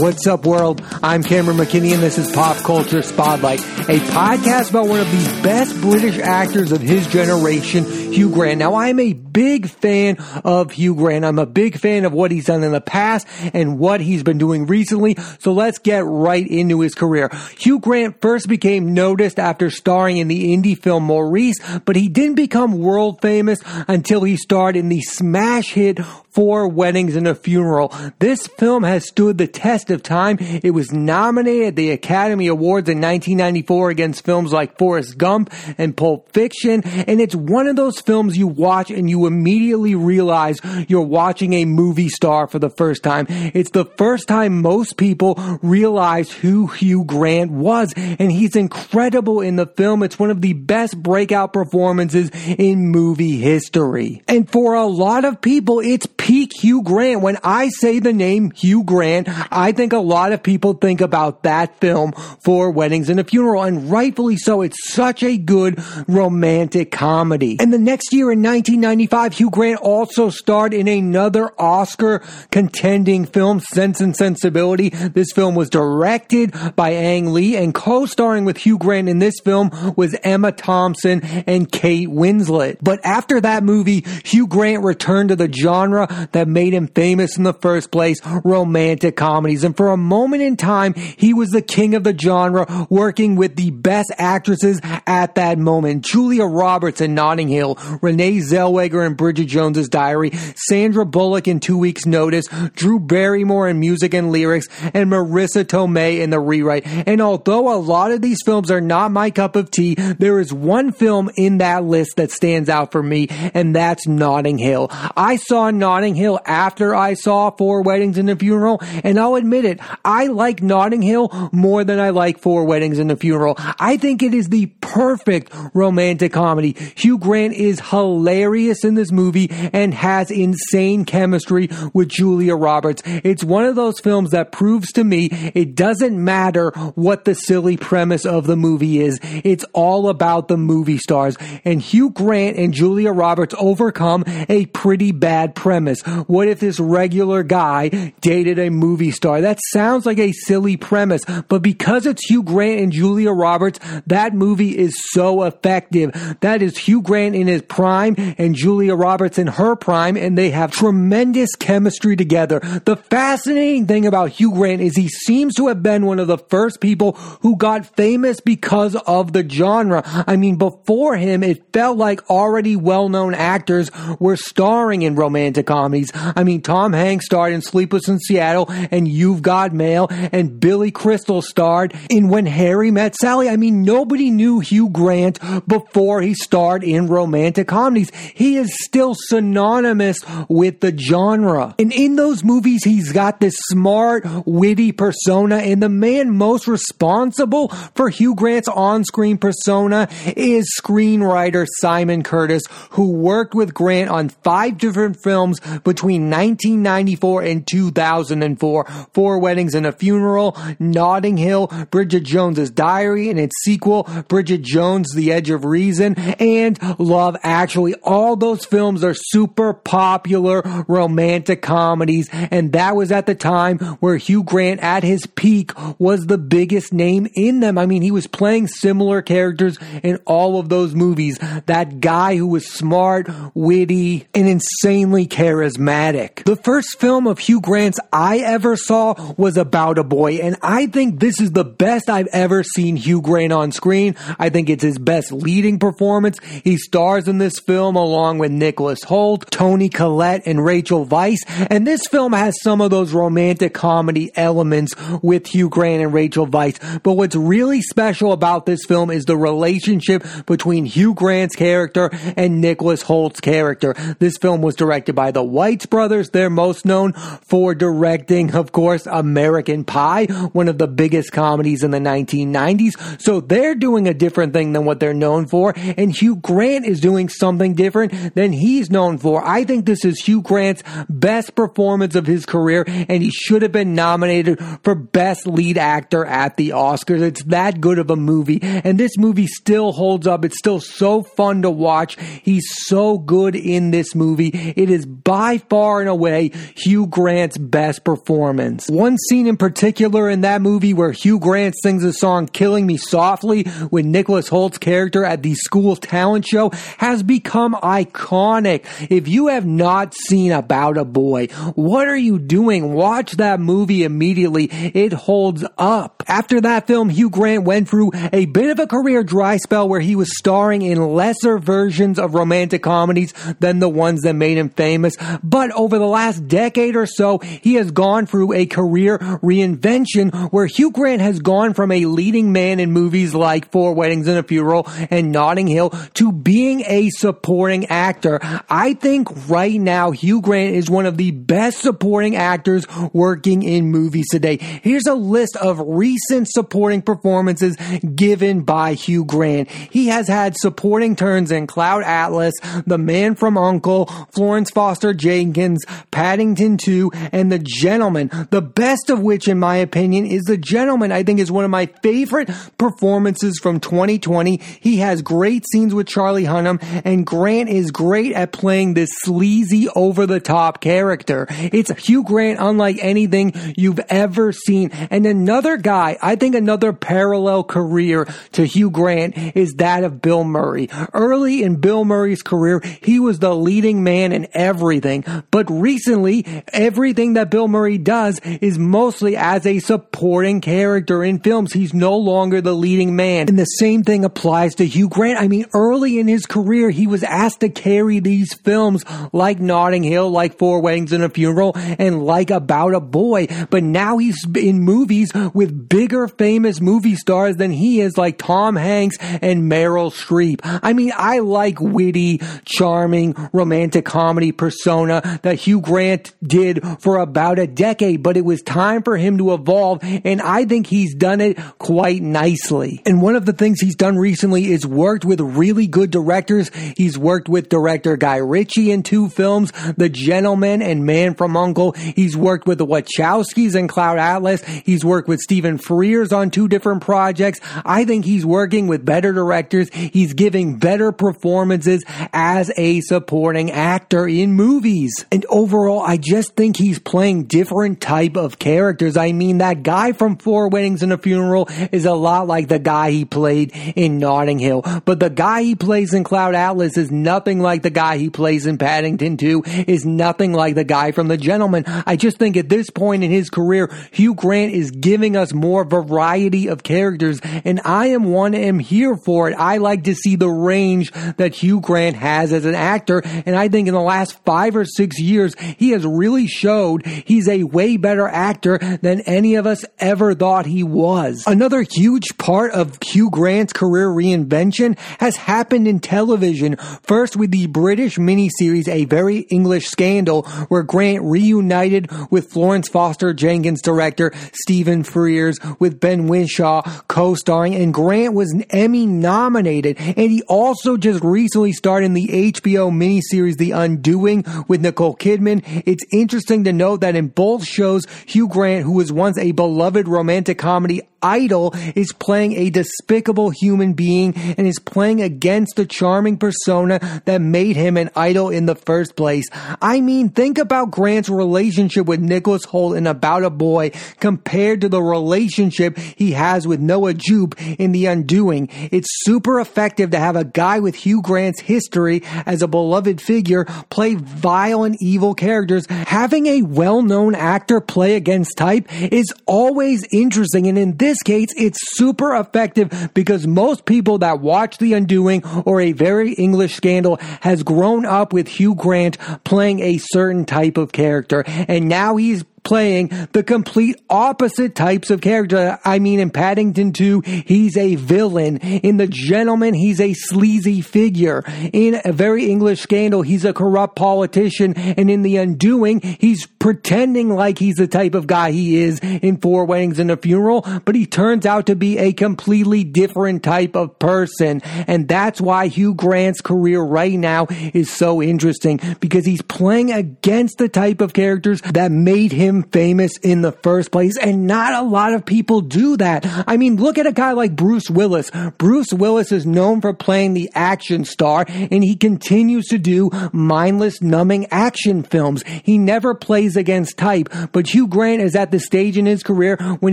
What's up, world? I'm Cameron McKinney, and this is Pop Culture Spotlight, a podcast about one of the best British actors of his generation, Hugh Grant. Now, I'm a big fan of Hugh Grant. I'm a big fan of what he's done in the past and what he's been doing recently. So let's get right into his career. Hugh Grant first became noticed after starring in the indie film Maurice, but he didn't become world famous until he starred in the smash hit Four Weddings and a Funeral. This film has stood the test of time. It was nominated at the Academy Awards in 1994 against films like Forrest Gump and Pulp Fiction, and it's one of those films you watch and you immediately realize you're watching a movie star for the first time. It's the first time most people realize who Hugh Grant was, and he's incredible in the film. It's one of the best breakout performances in movie history. And for a lot of people, it's peak Hugh Grant. When I say the name Hugh Grant, I think a lot of people think about that film Four Weddings and a Funeral, and rightfully so. It's such a good romantic comedy. And the next year in 1995, Hugh Grant also starred in another Oscar contending film, Sense and Sensibility. This film was directed by Ang Lee and co-starring with Hugh Grant in this film was Emma Thompson and Kate Winslet. But after that movie, Hugh Grant returned to the genre that made him famous in the first place, romantic comedies. And for a moment in time, he was the king of the genre, working with the best actresses at that moment. Julia Roberts in Notting Hill, Renee Zellweger in Bridget Jones's Diary, Sandra Bullock in Two Weeks Notice, Drew Barrymore in Music and Lyrics, and Marisa Tomei in The Rewrite. And although a lot of these films are not my cup of tea, there is one film in that list that stands out for me, and that's Notting Hill. I saw Notting Notting Hill after I saw Four Weddings and a Funeral, and I'll admit it, I like Notting Hill more than I like Four Weddings and a Funeral. I think it is the perfect romantic comedy. Hugh Grant is hilarious in this movie and has insane chemistry with Julia Roberts. It's one of those films that proves to me it doesn't matter what the silly premise of the movie is. It's all about the movie stars. And Hugh Grant and Julia Roberts overcome a pretty bad premise premise. What if this regular guy dated a movie star? That sounds like a silly premise, but because it's Hugh Grant and Julia Roberts, that movie is so effective. That is Hugh Grant in his prime and Julia Roberts in her prime, and they have tremendous chemistry together. The fascinating thing about Hugh Grant is he seems to have been one of the first people who got famous because of the genre. I mean, before him, it felt like already well-known actors were starring in romantic comedies comedies. I mean, Tom Hanks starred in Sleepless in Seattle and You've Got Mail, and Billy Crystal starred in When Harry Met Sally. I mean, nobody knew Hugh Grant before he starred in romantic comedies. He is still synonymous with the genre. And in those movies, he's got this smart, witty persona, and the man most responsible for Hugh Grant's on-screen persona is screenwriter Simon Curtis, who worked with Grant on five different films between 1994 and 2004. Four Weddings and a Funeral, Notting Hill, Bridget Jones's Diary and its sequel, Bridget Jones, The Edge of Reason, and Love Actually. All those films are super popular romantic comedies, and that was at the time where Hugh Grant at his peak was the biggest name in them. I mean, he was playing similar characters in all of those movies. That guy who was smart, witty, and insanely charismatic charismatic. The first film of Hugh Grant's I ever saw was About a Boy, and I think this is the best I've ever seen Hugh Grant on screen. I think it's his best leading performance. He stars in this film along with Nicholas Hoult, Toni Collette, and Rachel Weisz, and this film has some of those romantic comedy elements with Hugh Grant and Rachel Weisz. But what's really special about this film is the relationship between Hugh Grant's character and Nicholas Hoult's character. This film was directed by the Weitz brothers. They're most known for directing, of course, American Pie, one of the biggest comedies in the 1990s. So they're doing a different thing than what they're known for. And Hugh Grant is doing something different than he's known for. I think this is Hugh Grant's best performance of his career, and he should have been nominated for Best Lead Actor at the Oscars. It's that good of a movie, and this movie still holds up. It's still so fun to watch. He's so good in this movie. It is by by far and away Hugh Grant's best performance. One scene in particular in that movie where Hugh Grant sings the song Killing Me Softly with Nicholas Hoult's character at the school talent show has become iconic. If you have not seen About a Boy, what are you doing? Watch that movie immediately. It holds up. After that film, Hugh Grant went through a bit of a career dry spell where he was starring in lesser versions of romantic comedies than the ones that made him famous. But over the last decade or so, he has gone through a career reinvention where Hugh Grant has gone from a leading man in movies like Four Weddings and a Funeral and Notting Hill to being a supporting actor. I think right now Hugh Grant is one of the best supporting actors working in movies today. Here's a list of recent supporting performances given by Hugh Grant. He has had supporting turns in Cloud Atlas, The Man from Uncle, Florence Foster Jenkins, Paddington 2, and The Gentlemen. The best of which, in my opinion, is The Gentlemen. I think is one of my favorite performances from 2020. He has great scenes with Charlie Hunnam, and Grant is great at playing this sleazy, over the top character. It's Hugh Grant unlike anything you've ever seen. And another guy, I think another parallel career to Hugh Grant is that of Bill Murray. Early in Bill Murray's career, he was the leading man in everything. But recently, everything that Bill Murray does is mostly as a supporting character in films. He's no longer the leading man. And the same thing applies to Hugh Grant. I mean, early in his career, he was asked to carry these films like Notting Hill, like Four Weddings and a Funeral, and like About a Boy. But now he's in movies with bigger famous movie stars than he is, like Tom Hanks and Meryl Streep. I mean, I like witty, charming, romantic comedy persona that Hugh Grant did for about a decade, but it was time for him to evolve, and I think he's done it quite nicely. And one of the things he's done recently is worked with really good directors. He's worked with director Guy Ritchie in two films, The Gentlemen and Man from Uncle. He's worked with the Wachowskis and Cloud Atlas. He's worked with Stephen Frears on two different projects. I think he's working with better directors. He's giving better performances as a supporting actor in movies. And overall, I just think he's playing different type of characters. I mean, that guy from Four Weddings and a Funeral is a lot like the guy he played in Notting Hill. But the guy he plays in Cloud Atlas is nothing like the guy he plays in Paddington 2, is nothing like the guy from The Gentlemen. I just think at this point in his career, Hugh Grant is giving us more variety of characters, and I am one am here for it. I like to see the range that Hugh Grant has as an actor, and I think in the last five or six years, he has really showed he's a way better actor than any of us ever thought he was. Another huge part of Hugh Grant's career reinvention has happened in television. First with the British miniseries A Very English Scandal, where Grant reunited with Florence Foster Jenkins director Stephen Frears with Ben Whishaw co-starring, and Grant was an Emmy nominated. And he also just recently starred in the HBO miniseries The Undoing with Nicole Kidman. It's interesting to note that in both shows, Hugh Grant, who was once a beloved romantic comedy idol is playing a despicable human being and is playing against the charming persona that made him an idol in the first place. I mean, think about Grant's relationship with Nicholas Hoult in About a Boy compared to the relationship he has with Noah Jupe in The Undoing. It's super effective to have a guy with Hugh Grant's history as a beloved figure play vile and evil characters. Having a well-known actor play against type is always interesting and in this this case, it's super effective because most people that watch The Undoing or A Very English Scandal has grown up with Hugh Grant playing a certain type of character. And now he's playing the complete opposite types of character. I mean, in Paddington 2, he's a villain. In The Gentleman, he's a sleazy figure. In A Very English Scandal, he's a corrupt politician. And in The Undoing, he's pretending like he's the type of guy he is in Four Weddings and a Funeral, but he turns out to be a completely different type of person. And that's why Hugh Grant's career right now is so interesting because he's playing against the type of characters that made him him famous in the first place. And not a lot of people do that. I mean, look at a guy like Bruce Willis. Bruce Willis is known for playing the action star and he continues to do mindless, numbing action films. He never plays against type, but Hugh Grant is at the stage in his career when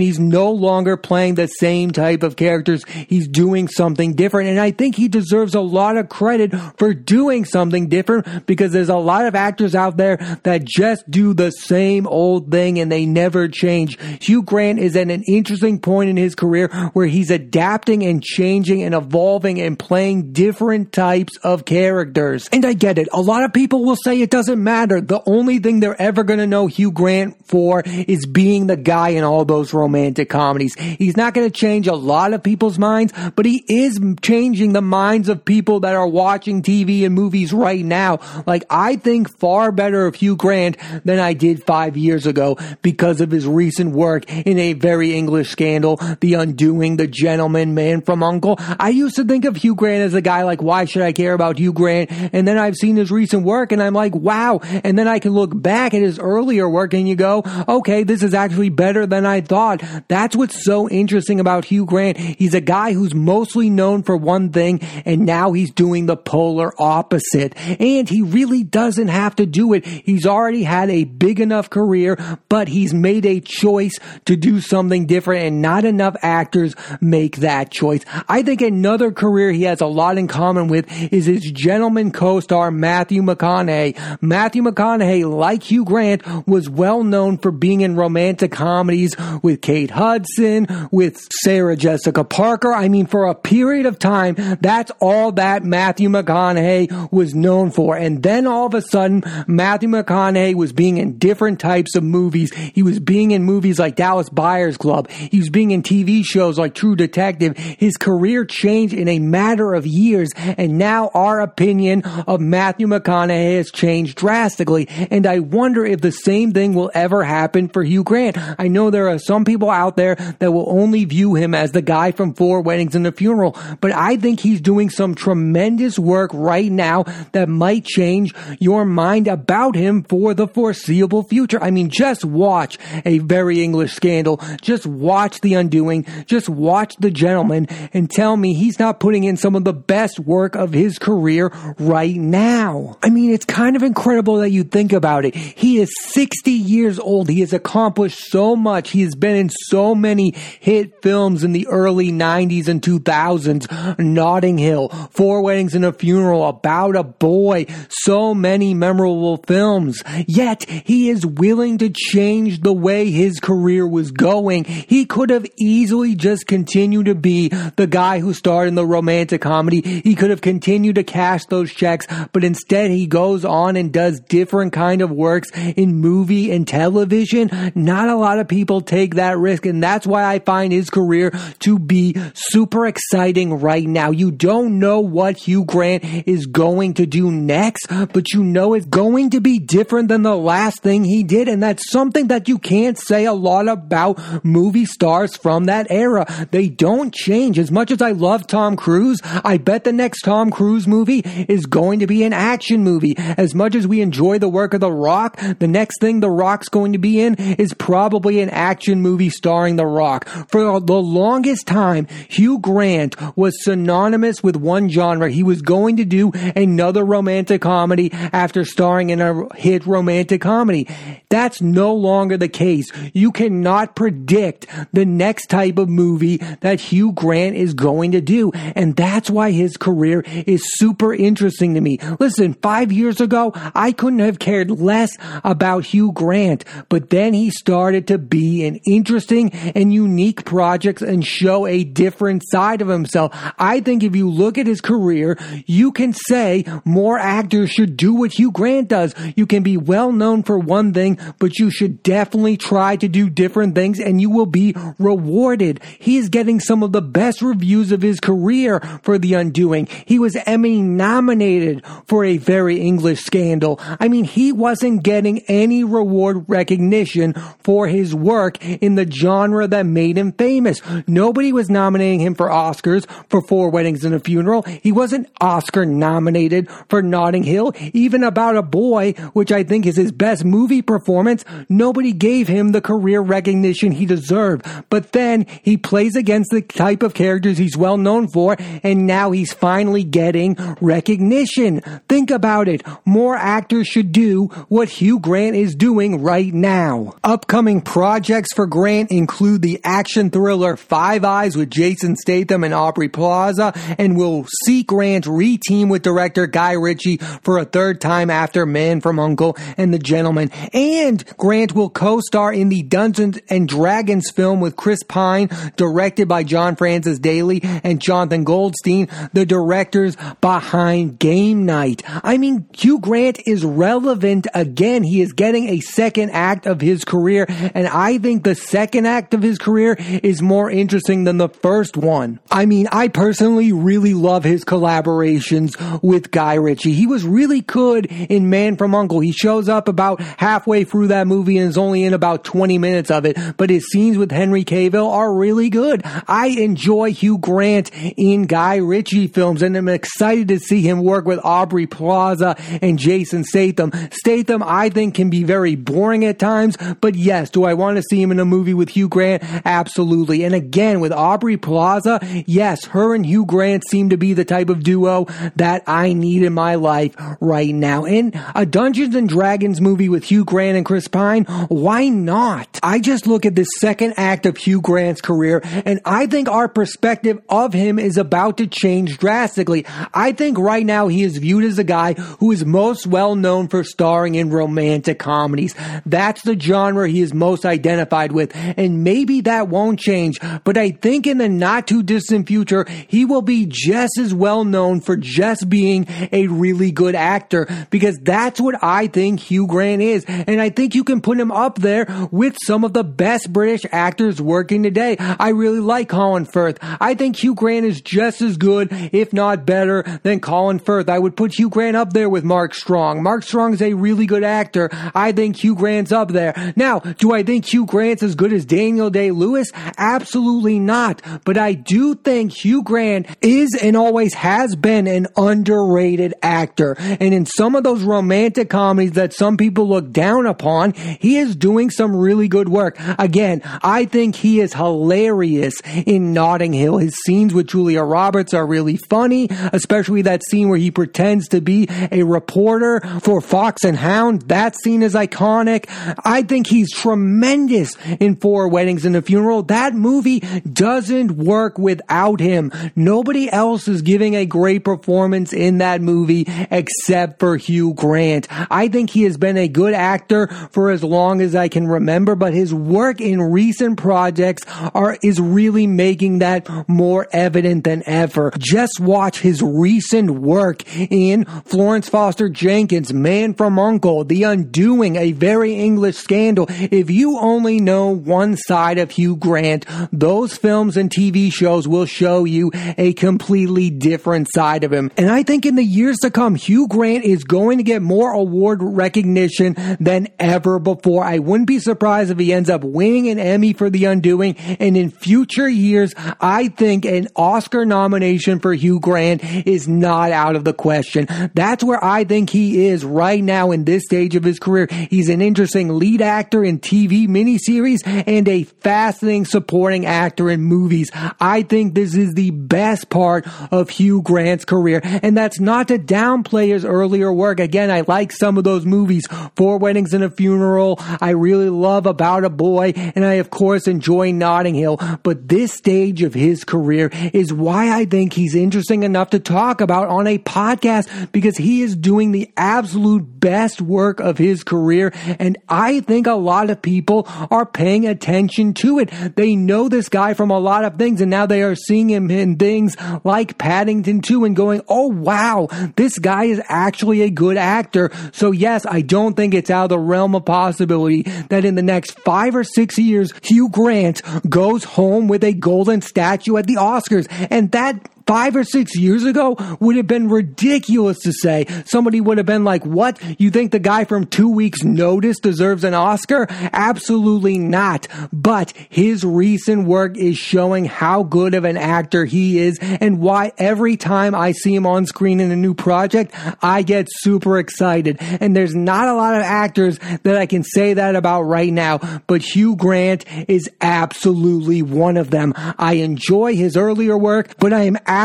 he's no longer playing the same type of characters. He's doing something different. And I think he deserves a lot of credit for doing something different because there's a lot of actors out there that just do the same old thing and they never change. Hugh Grant is at an interesting point in his career where he's adapting and changing and evolving and playing different types of characters. And I get it. A lot of people will say it doesn't matter. The only thing they're ever going to know Hugh Grant for is being the guy in all those romantic comedies. He's not going to change a lot of people's minds, but he is changing the minds of people that are watching TV and movies right now. Like, I think far better of Hugh Grant than I did five years ago because of his recent work in a very English scandal, The Undoing, The Gentleman, Man from Uncle. I used to think of Hugh Grant as a guy like, why should I care about Hugh Grant? And then I've seen his recent work and I'm like, wow. And then I can look back at his earlier work and you go, okay, this is actually better than I thought. That's what's so interesting about Hugh Grant. He's a guy who's mostly known for one thing and now he's doing the polar opposite. And he really doesn't have to do it. He's already had a big enough career, but he's made a choice to do something different and not enough actors make that choice. I think another career he has a lot in common with is his gentleman co-star Matthew McConaughey. Matthew McConaughey, like Hugh Grant, was well known for being in romantic comedies with Kate Hudson, with Sarah Jessica Parker. I mean, for a period of time, that's all that Matthew McConaughey was known for. And then all of a sudden, Matthew McConaughey was being in different types of movies. He was being in movies like Dallas Buyers Club. He was being in TV shows like True Detective. His career changed in a matter of years. And now our opinion of Matthew McConaughey has changed drastically. And I wonder if the same thing will ever happen for Hugh Grant. I know there are some people out there that will only view him as the guy from Four Weddings and a Funeral, but I think he's doing some tremendous work right now that might change your mind about him for the foreseeable future. I mean, just watch a very English scandal. Just watch The Undoing. Just watch The Gentleman and tell me he's not putting in some of the best work of his career right now. I mean, it's kind of incredible that you think about it. He is 60 years old. He has accomplished so much. He has been in so many hit films in the early 90s and 2000s. Notting Hill, Four Weddings and a Funeral, About a Boy, so many memorable films. Yet he is willing to change the way his career was going. He could have easily just continued to be the guy who starred in the romantic comedy. He could have continued to cash those checks, but instead he goes on and does different kind of works in movie and television. Not a lot of people take that risk, and that's why I find his career to be super exciting right now. You don't know what Hugh Grant is going to do next, but you know it's going to be different than the last thing he did, and that's something that you can't say a lot about movie stars from that era. They don't change. As much as I love Tom Cruise, I bet the next Tom Cruise movie is going to be an action movie. As much as we enjoy the work of The Rock, the next thing The Rock's going to be in is probably an action movie starring The Rock. For the longest time, Hugh Grant was synonymous with one genre. He was going to do another romantic comedy after starring in a hit romantic comedy. That's no longer the case. You cannot predict the next type of movie that Hugh Grant is going to do. And that's why his career is super interesting to me. Listen, five years ago, I couldn't have cared less about Hugh Grant, but then he started to be an interesting and unique projects and show a different side of himself. I think if you look at his career, you can say more actors should do what Hugh Grant does. You can be well known for one thing, but you should definitely try to do different things and you will be rewarded. He is getting some of the best reviews of his career for The Undoing. He was Emmy nominated for a very English scandal. I mean, he wasn't getting any reward recognition for his work in the genre that made him famous. Nobody was nominating him for Oscars for Four Weddings and a Funeral. He wasn't Oscar nominated for Notting Hill, even about a boy, which I think is his best movie performance. Nobody gave him the career recognition he deserved. But then he plays against the type of characters he's well known for, and now he's finally getting recognition. Think about it. More actors should do what Hugh Grant is doing right now. Upcoming projects for Grant include the action thriller Five Eyes with Jason Statham and Aubrey Plaza, and will see Grant re-team with director Guy Ritchie for a third time after Man from Uncle and The Gentlemen. And Grant will co-star in the Dungeons and Dragons film with Chris Pine, directed by John Francis Daley and Jonathan Goldstein, the directors behind Game Night. I mean, Hugh Grant is relevant again. He is getting a second act of his career, and I think the second act of his career is more interesting than the first one. I mean, I personally really love his collaborations with Guy Ritchie. He was really good in Man from Uncle. He shows up about halfway through that movie and is only in about 20 minutes of it, but his scenes with Henry Cavill are really good. I enjoy Hugh Grant in Guy Ritchie films and I'm excited to see him work with Aubrey Plaza and Jason Statham. Statham, I think, can be very boring at times, but yes, do I want to see him in a movie with Hugh Grant? Absolutely. And again, with Aubrey Plaza, yes, her and Hugh Grant seem to be the type of duo that I need in my life right now. In a Dungeons and Dragons movie with Hugh Grant and Chris Pine, why not? I just look at the second act of Hugh Grant's career and I think our perspective of him is about to change drastically. I think right now he is viewed as a guy who is most well known for starring in romantic comedies. That's the genre he is most identified with and maybe that won't change, but I think in the not too distant future, he will be just as well known for just being a really good actor because that's what I think Hugh Grant is. And I think you can put him up there with some of the best British actors working today. I really like Colin Firth. I think Hugh Grant is just as good, if not better, than Colin Firth. I would put Hugh Grant up there with Mark Strong. Mark Strong is a really good actor. I think Hugh Grant's up there. Now, do I think Hugh Grant's as good as Daniel Day Lewis? Absolutely not. But I do think Hugh Grant is and always has been an underrated actor. And in some of those romantic comedies that some people look down upon, he is doing some really good work. Again, I think he is hilarious in Notting Hill. His scenes with Julia Roberts are really funny, especially that scene where he pretends to be a reporter for Fox and Hound. That scene is iconic. I think he's tremendous in Four Weddings and a Funeral. That movie doesn't work without him. Nobody else is giving a great performance in that movie except for Hugh Grant. I think he has been a good actor for as long as I can remember, but his work in recent projects are is really making that more evident than ever. Just watch his recent work in Florence Foster Jenkins, Man from Uncle, The Undoing, a very English scandal. If you only know one side of Hugh Grant, those films and TV shows will show you a completely different side of him. And I think in the years to come, Hugh Grant is going to get more award recognition than ever before. I wouldn't be surprised if he ends up winning an Emmy for The Undoing. And in future years, I think an Oscar nomination for Hugh Grant is not out of the question. That's where I think he is right now in this stage of his career. He's an interesting lead actor in TV miniseries and a fascinating supporting actor in movies. I think this is the best part of Hugh Grant's career. And that's not to downplay his earlier work. Again, I like some of those movies. Four Weddings and a Funeral. I really love About a Boy. And I, of course, enjoy Notting Hill. But this stage of his career is why I think he's interesting enough to talk about on a podcast because he is doing the absolute best work of his career. And I think a lot of people are paying attention to it. They know this guy from a lot of things and now they are seeing him in things like Paddington 2 and going, oh wow, this guy is actually a good actor. So yes, I don't think it's out of the realm of possibility that in the next five or six years, Hugh Grant goes home with a golden statue at the Oscars. And that five or six years ago would have been ridiculous to say. Somebody would have been like, what? You think the guy from two weeks notice deserves an Oscar? Absolutely not. But his recent work is showing how good of an actor he is and why every time I see him on screen in a new project, I get super excited. And there's not a lot of actors that I can say that about right now, but Hugh Grant is absolutely one of them. I enjoy his earlier work, but I am absolutely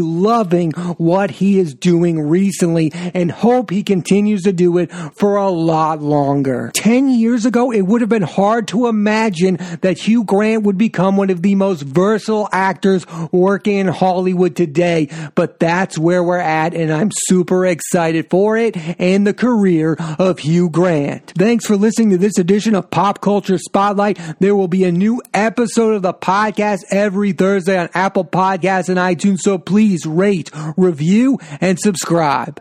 loving what he is doing recently and hope he continues to do it for a lot longer. Ten years ago, it would have been hard to imagine that Hugh Grant would become one of the most versatile actors working in Hollywood today, but that's where we're at and I'm super excited for it and the career of Hugh Grant. Thanks for listening to this edition of Pop Culture Spotlight. There will be a new episode of the podcast every Thursday on Apple Podcasts and iTunes, so please rate, review, and subscribe.